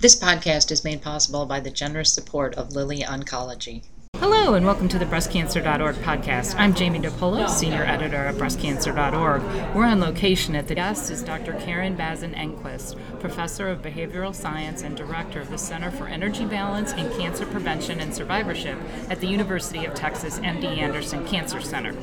This podcast is made possible by the generous support of Lilly Oncology. Hello, and welcome to the breastcancer.org podcast. I'm Jamie DePolo, senior editor at breastcancer.org. We're on location at the guest is Dr. Karen Basen-Engquist, professor of behavioral science and director of the Center for Energy Balance and Cancer Prevention and Survivorship at the University of Texas MD Anderson Cancer Center.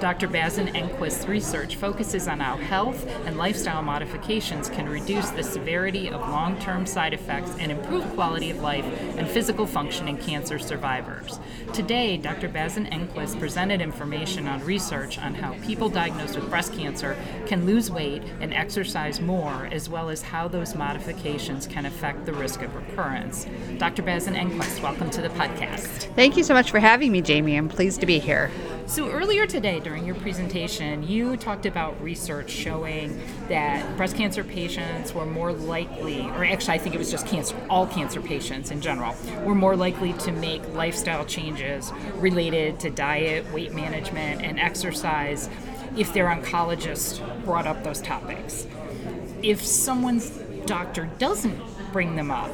Dr. Basen-Engquist's research focuses on how health and lifestyle modifications can reduce the severity of long term side effects and improve quality of life and physical function in cancer survivors. Today, Dr. Basen-Engquist presented information on research on how people diagnosed with breast cancer can lose weight and exercise more, as well as how those modifications can affect the risk of recurrence. Dr. Basen-Engquist, welcome to the podcast. Thank you so much for having me, Jamie. I'm pleased to be here. So, earlier today during your presentation, you talked about research showing that breast cancer patients were more likely, or actually, I think it was just cancer, all cancer patients in general, were more likely to make lifestyle changes related to diet, weight management, and exercise if their oncologist brought up those topics. If someone's doctor doesn't bring them up,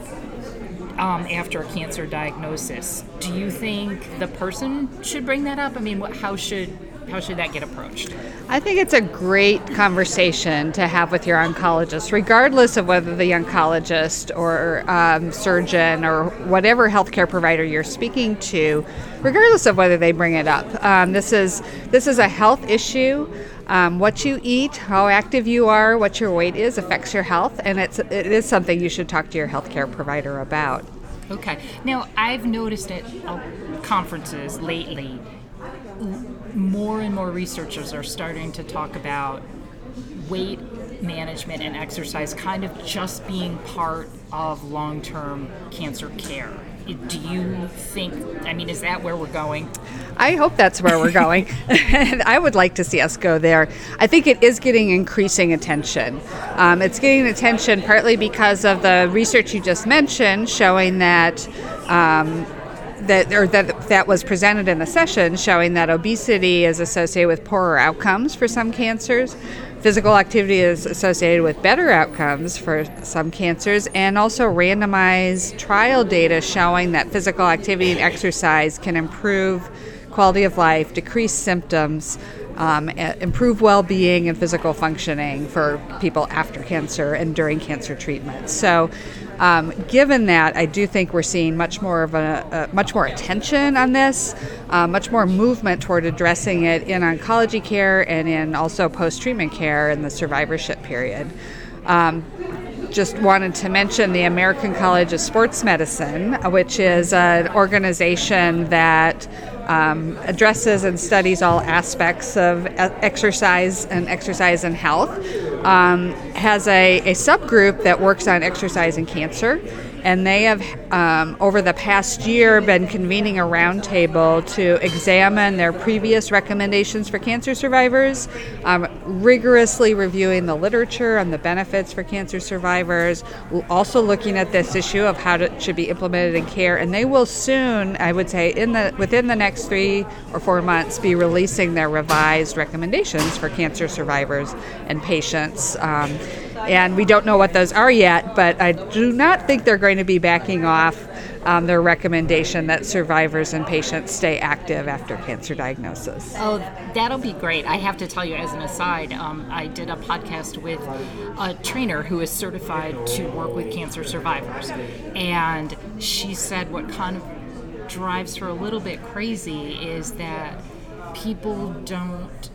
um, after a cancer diagnosis. Do you think the person should bring that up? I mean, what, how should how should that get approached? I think it's a great conversation to have with your oncologist, regardless of whether the oncologist or um, surgeon or whatever healthcare provider you're speaking to, regardless of whether they bring it up. Um, this is this is a health issue. Um, what you eat, how active you are, what your weight is affects your health, and it's it is something you should talk to your healthcare provider about. Okay. Now I've noticed at conferences lately, more and more researchers are starting to talk about weight management and exercise kind of just being part of long-term cancer care do you think i mean is that where we're going? I hope that's where we're going. I would like to see us go there. I think it is getting increasing attention. Um, it's getting attention partly because of the research you just mentioned showing that um, that or that that was presented in the session showing that obesity is associated with poorer outcomes for some cancers Physical activity is associated with better outcomes for some cancers, and also randomized trial data showing that physical activity and exercise can improve quality of life, decrease symptoms, um, improve well being and physical functioning for people after cancer and during cancer treatment. So, um, given that, I do think we're seeing much more of a, a much more attention on this, uh, much more movement toward addressing it in oncology care and in also post treatment care in the survivorship period. Um, just wanted to mention the American College of Sports Medicine, which is an organization that um, addresses and studies all aspects of exercise and exercise and health. Um, has a, a subgroup that works on exercise and cancer and they have, um, over the past year, been convening a roundtable to examine their previous recommendations for cancer survivors, um, rigorously reviewing the literature on the benefits for cancer survivors, also looking at this issue of how it should be implemented in care. And they will soon, I would say, in the within the next three or four months, be releasing their revised recommendations for cancer survivors and patients. Um, and we don't know what those are yet, but I do not think they're going to be backing off um, their recommendation that survivors and patients stay active after cancer diagnosis. Oh, that'll be great. I have to tell you, as an aside, um, I did a podcast with a trainer who is certified to work with cancer survivors, and she said what kind of drives her a little bit crazy is that people don't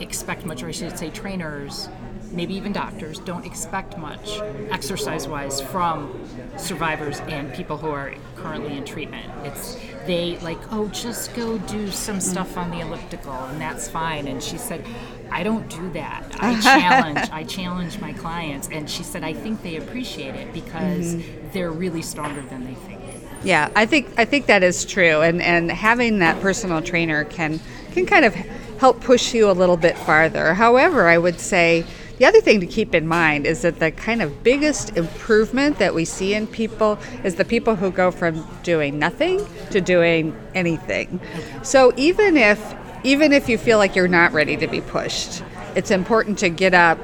expect much, or I should say, trainers maybe even doctors, don't expect much exercise wise from survivors and people who are currently in treatment. It's they like, oh, just go do some stuff on the elliptical and that's fine. And she said, I don't do that. I challenge I challenge my clients and she said I think they appreciate it because mm-hmm. they're really stronger than they think. Yeah, I think I think that is true and and having that personal trainer can can kind of help push you a little bit farther. However, I would say the other thing to keep in mind is that the kind of biggest improvement that we see in people is the people who go from doing nothing to doing anything. So even if even if you feel like you're not ready to be pushed, it's important to get up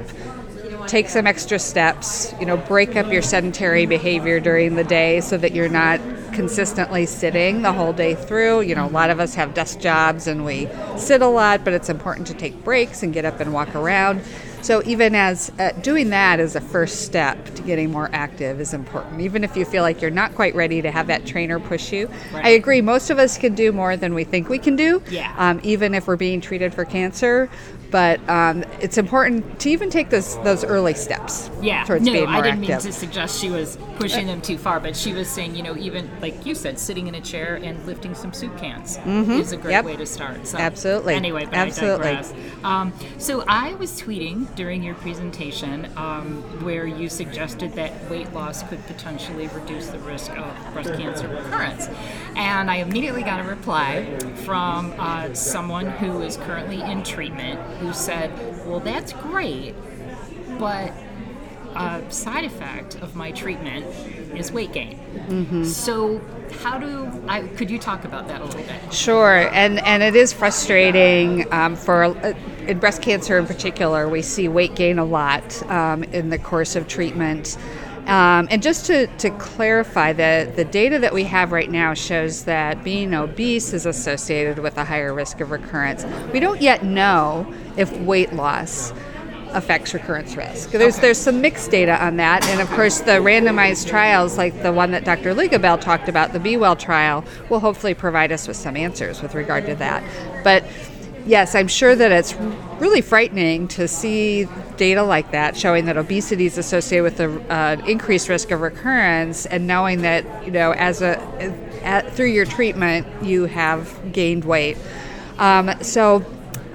take some extra steps, you know, break up your sedentary behavior during the day so that you're not consistently sitting the whole day through. You know, a lot of us have desk jobs and we sit a lot, but it's important to take breaks and get up and walk around. So even as uh, doing that as a first step to getting more active is important. Even if you feel like you're not quite ready to have that trainer push you, Right. I agree. Most of us can do more than we think we can do. Yeah. Um, even if we're being treated for cancer, but um, it's important to even take those those early steps. Yeah, Towards no, being more I didn't active. mean to suggest she was pushing them too far, but she was saying, you know, even like you said, sitting in a chair and lifting some soup cans is a great Mm-hmm. Yep. way to start. So, Absolutely. Anyway, but Absolutely. I. Um, so I was tweeting during your presentation um, where you suggested that weight loss could potentially reduce the risk of breast cancer recurrence, and I immediately got a reply from uh, someone who is currently in treatment who said, "Well, that's great." but a side effect of my treatment is weight gain. So, how do I? Could you talk about that a little bit? Sure, and and it is frustrating um, for uh, in breast cancer in particular. We see weight gain a lot um, in the course of treatment. Um, and just to, to clarify, the, the data that we have right now shows that being obese is associated with a higher risk of recurrence. We don't yet know if weight loss affects recurrence risk. There's there's some mixed data on that, and of course the randomized trials like the one that Dr. Ligibel talked about, the Be Well trial, will hopefully provide us with some answers with regard to that. But yes, I'm sure that it's really frightening to see data like that showing that obesity is associated with an uh, increased risk of recurrence, and knowing that you know as a at, through your treatment you have gained weight. Um, so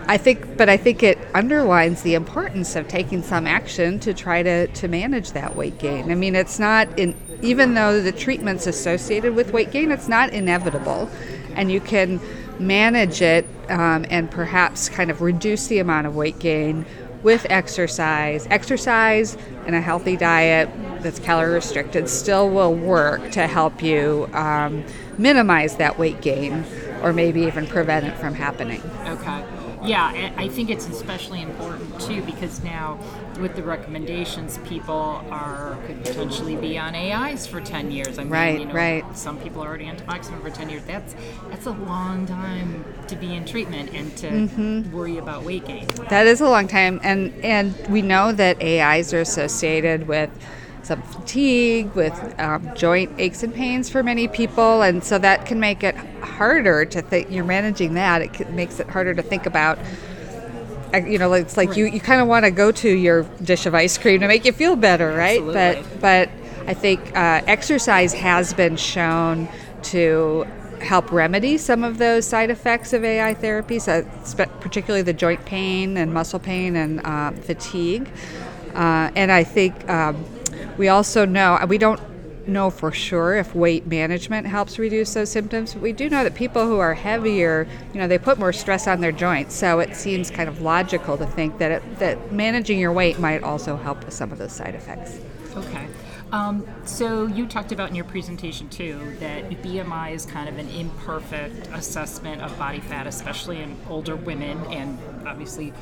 I think, but I think it underlines the importance of taking some action to try to, to manage that weight gain. I mean, it's not in, even though the treatment's associated with weight gain, it's not inevitable, and you can manage it um, and perhaps kind of reduce the amount of weight gain with exercise. Exercise and a healthy diet that's calorie restricted still will work to help you um, minimize that weight gain or maybe even prevent it from happening. Okay. Yeah, I think it's especially important too because now with the recommendations, people are could potentially be on AIs for ten years. I mean, Right, you know, right. Some people are already on tamoxifen for ten years. That's that's a long time to be in treatment and to Mm-hmm. worry about weight gain. That is a long time, and and we know that AIs are associated with some fatigue, with um, joint aches and pains for many people, and so that can make it harder to think. You're managing that; it makes it harder to think about. uh, You know, it's like you, you kind of want to go to your dish of ice cream to make you feel better, right? Absolutely. But but I think uh, exercise has been shown to help remedy some of those side effects of AI therapies, spe- particularly the joint pain and muscle pain and uh, fatigue. Uh, and I think um, we also know and we don't know for sure if weight management helps reduce those symptoms. But we do know that people who are heavier, you know, they put more stress on their joints. So it seems kind of logical to think that it, that managing your weight might also help with some of those side effects. Okay. Um, so you talked about in your presentation too that BMI is kind of an imperfect assessment of body fat, especially in older women, and obviously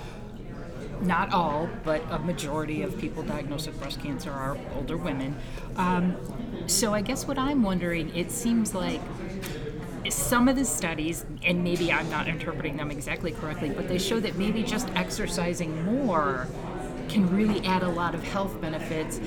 not all, but a majority of people diagnosed with breast cancer are older women. Um, so I guess what I'm wondering, it seems like some of the studies, and maybe I'm not interpreting them exactly correctly, but they show that maybe just exercising more can really add a lot of health benefits,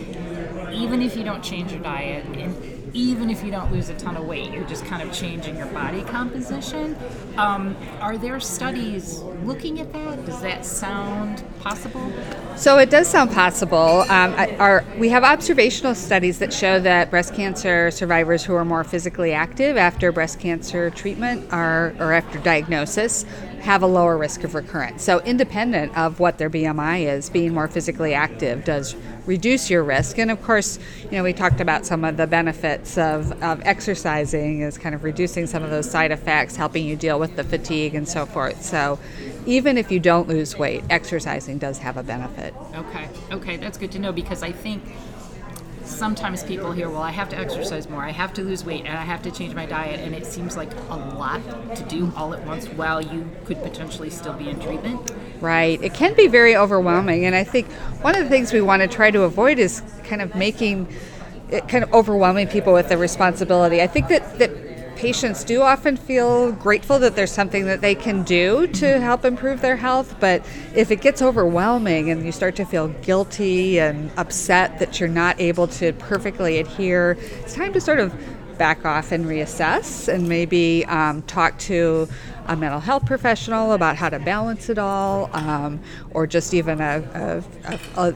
even if you don't change your diet, and even if you don't lose a ton of weight. You're just kind of changing your body composition. Um, are there studies looking at that? Does that sound possible? So it does sound possible. Um, our, we have observational studies that show that breast cancer survivors who are more physically active after breast cancer treatment are, or after diagnosis have a lower risk of recurrence. So independent of what their BMI is, being more physically active does reduce your risk. And of course, you know, we talked about some of the benefits of, of exercising is kind of reducing some of those side effects, helping you deal with the fatigue and so forth. So even if you don't lose weight, exercising does have a benefit. Okay, okay, that's good to know because I think sometimes people hear, well, I have to exercise more, I have to lose weight, and I have to change my diet, and it seems like a lot to do all at once while you could potentially still be in treatment. right? It can be very overwhelming. And I think one of the things we want to try to avoid is kind of making kind of overwhelming people with the responsibility. I think that, that patients do often feel grateful that there's something that they can do to help improve their health, but if it gets overwhelming and you start to feel guilty and upset that you're not able to perfectly adhere, it's time to sort of back off and reassess and maybe um, talk to a mental health professional about how to balance it all, um, or just even a, a, a,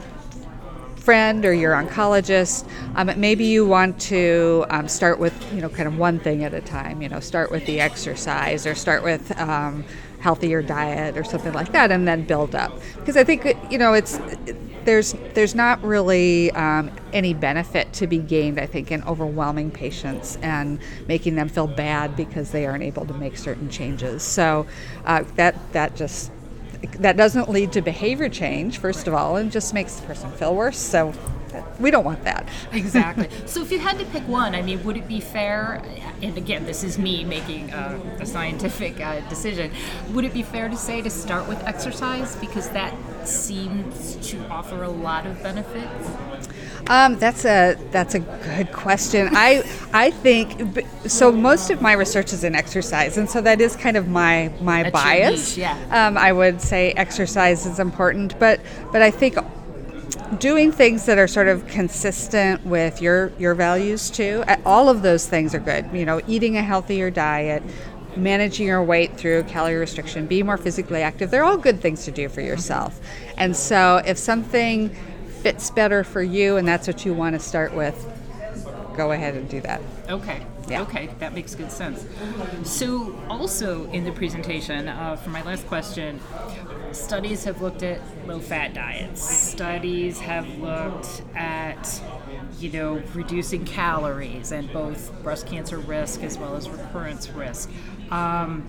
friend or your oncologist. Um, maybe you want to um, start with you know kind of one thing at a time. You know, start with the exercise or start with um, healthier diet or something like that, and then build up. Because I think you know it's there's there's not really um, any benefit to be gained. I think in overwhelming patients and making them feel bad because they aren't able to make certain changes. So uh, that that just that doesn't lead to behavior change, first of all, and just makes the person feel worse. So we don't want that. exactly. So if you had to pick one, I mean, would it be fair? And again, this is me making a, a scientific uh, decision. Would it be fair to say to start with exercise because that seems to offer a lot of benefits? Um, that's a that's a good question. I I think so. Most of my research is in exercise, and so that is kind of my my that's bias. Niche, yeah. Um, I would say exercise is important, but but I think doing things that are sort of consistent with your your values too. All of those things are good. You know, eating a healthier diet, managing your weight through calorie restriction, be more physically active. They're all good things to do for yourself. And so if something fits better for you and that's what you want to start with, go ahead and do that. Okay. Yeah. Okay, that makes good sense. So, also in the presentation, uh, for my last question, studies have looked at low fat diets. Studies have looked at, you know, reducing calories and both breast cancer risk as well as recurrence risk. Um,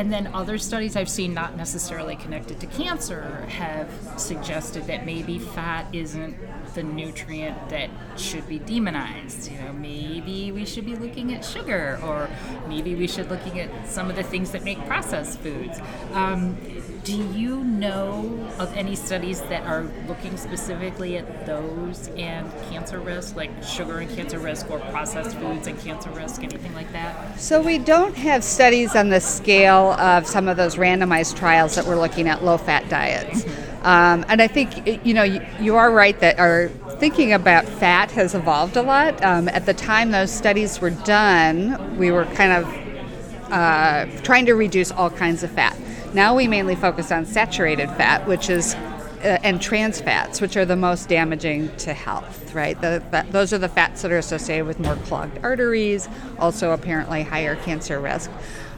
and then other studies I've seen, not necessarily connected to cancer, have suggested that maybe fat isn't the nutrient that should be demonized. You know, maybe we should be looking at sugar, or maybe we should looking at some of the things that make processed foods. Um, do you know of any studies that are looking specifically at those and cancer risk, like sugar and cancer risk, or processed foods and cancer risk, anything like that? So, we don't have studies on the scale of some of those randomized trials that we're looking at low fat diets. Um, and I think, you know, you, you, are right that our thinking about fat has evolved a lot. Um, at the time those studies were done, we were kind of uh, trying to reduce all kinds of fat. Now we mainly focus on saturated fat, which is uh, and trans fats, which are the most damaging to health, right? The, the, those are the fats that are associated with more clogged arteries, also apparently higher cancer risk.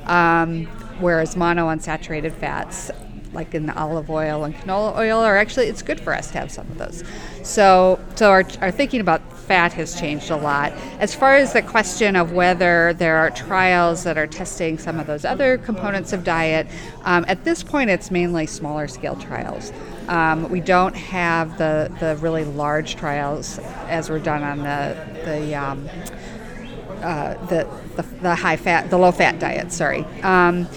Um, whereas monounsaturated fats, like in the olive oil and canola oil, are actually it's good for us to have some of those. So, so our, our thinking about fat has changed a lot. As far as the question of whether there are trials that are testing some of those other components of diet, um, at this point it's mainly smaller scale trials. Um, we don't have the, the really large trials as were done on the the um, uh, the, the, the high fat the low fat diet. Sorry. Um,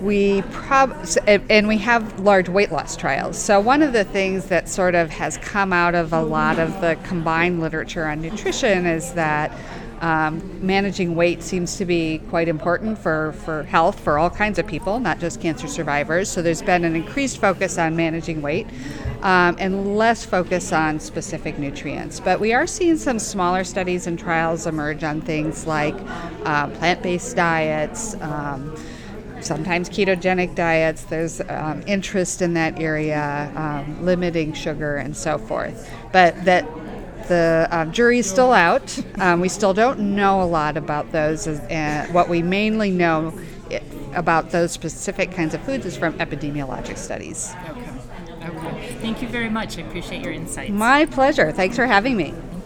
we prob and we have large weight loss trials. So one of the things that sort of has come out of a lot of the combined literature on nutrition is that um, managing weight seems to be quite important for, for health for all kinds of people, not just cancer survivors. So there's been an increased focus on managing weight um, and less focus on specific nutrients. But we are seeing some smaller studies and trials emerge on things like uh, plant based diets. Um, sometimes ketogenic diets. There's um, interest in that area, um, limiting sugar and so forth. But that the um, jury's still out. Um, we still don't know a lot about those. And what we mainly know it, about those specific kinds of foods is from epidemiologic studies. Okay. Okay. Thank you very much. I appreciate your insights. My pleasure. Thanks for having me.